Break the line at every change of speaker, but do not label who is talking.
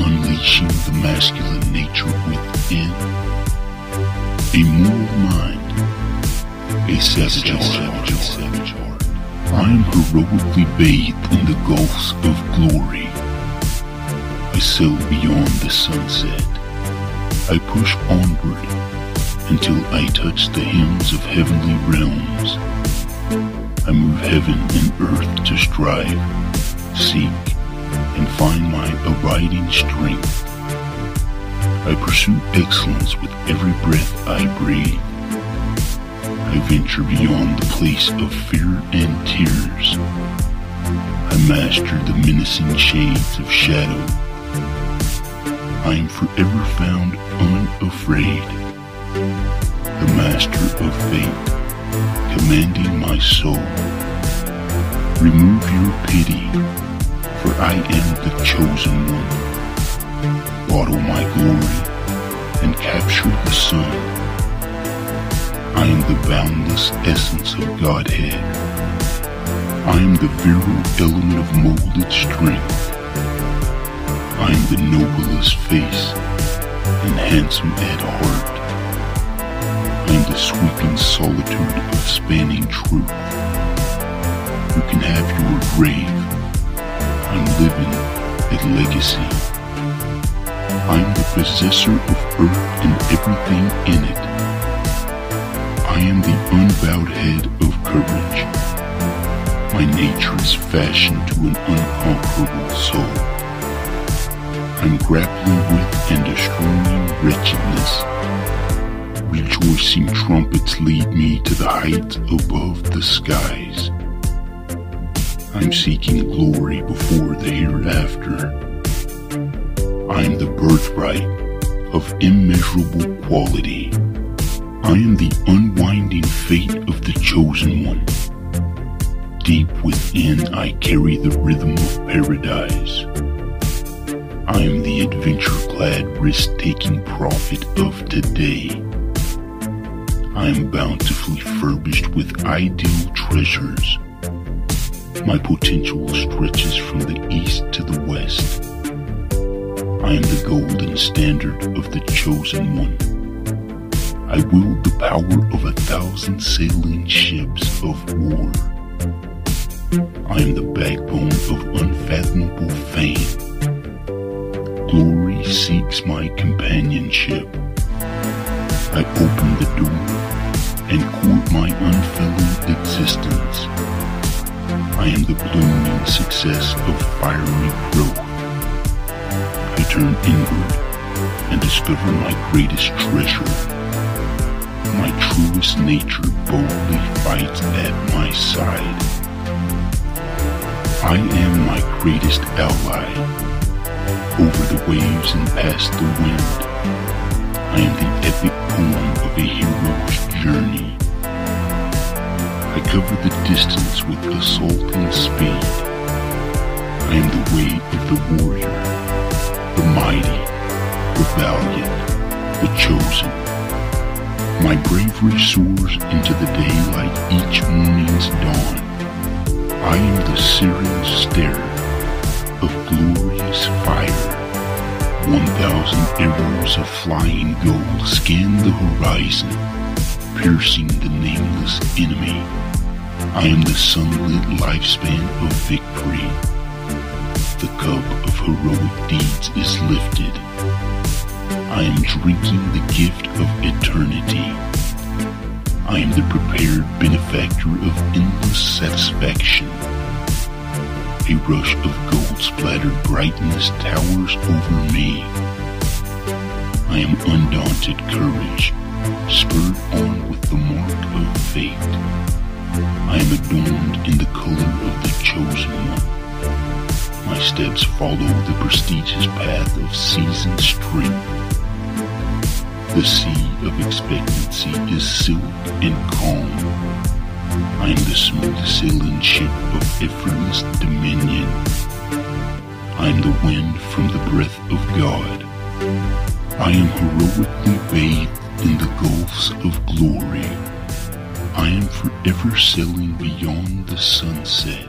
Unleashing the masculine nature within. A mind. A savage heart. I am heroically bathed in the gulfs of glory. I sail beyond the sunset. I push onward until I touch the hymns of heavenly realms. I move heaven and earth to strive, seek, and find my abiding strength. I pursue excellence with every breath I breathe. I venture beyond the place of fear and tears. I master the menacing shades of shadow. I am forever found unafraid. The master of fate commanding my soul. Remove your pity, for I am the chosen one. Bottle my glory and capture the sun. I am the boundless essence of Godhead. I am the virile element of molded strength. I am the noblest face and handsome at heart. The sweeping solitude of spanning truth. You can have your grave. I'm living a legacy. I'm the possessor of earth and everything in it. I am the unbowed head of courage. My nature is fashioned to an unconquerable soul. I'm grappling with and destroying wretchedness rejoicing trumpets lead me to the heights above the skies. I'm seeking glory before the hereafter. I am the birthright of immeasurable quality. I am the unwinding fate of the chosen one. Deep within, I carry the rhythm of paradise. I am the adventure glad, risk taking prophet of today. I am bountifully furbished with ideal treasures. My potential stretches from the east to the west. I am the golden standard of the chosen one. I wield the power of a thousand sailing ships of war. I am the backbone of unfathomable fame. Glory seeks my companionship. Success of fiery growth. I turn inward and discover my greatest treasure. My truest nature boldly fights at my side. I am my greatest ally. Over the waves and past the wind, I am the epic poem of a hero's journey. I cover the distance with assaulting speed. I am the way of the warrior, the mighty, the valiant, the chosen. My bravery soars into the day like each morning's dawn. I am the Syrian stare of glorious fire. One thousand arrows of flying gold scan the horizon, piercing the nameless enemy. I am the sunlit lifespan of victory. The cup of heroic deeds is lifted. I am drinking the gift of eternity. I am the prepared benefactor of endless satisfaction. A rush of gold splattered brightness towers over me. I am undaunted courage, spurred on with the mark of fate. I am adorned in the color of the chosen one. My steps follow the prestigious path of seasoned strength. The sea of expectancy is silk and calm. I am the smooth sailing ship of effortless dominion. I am the wind from the breath of God. I am heroically bathed in the gulfs of glory. I am forever sailing beyond the sunset.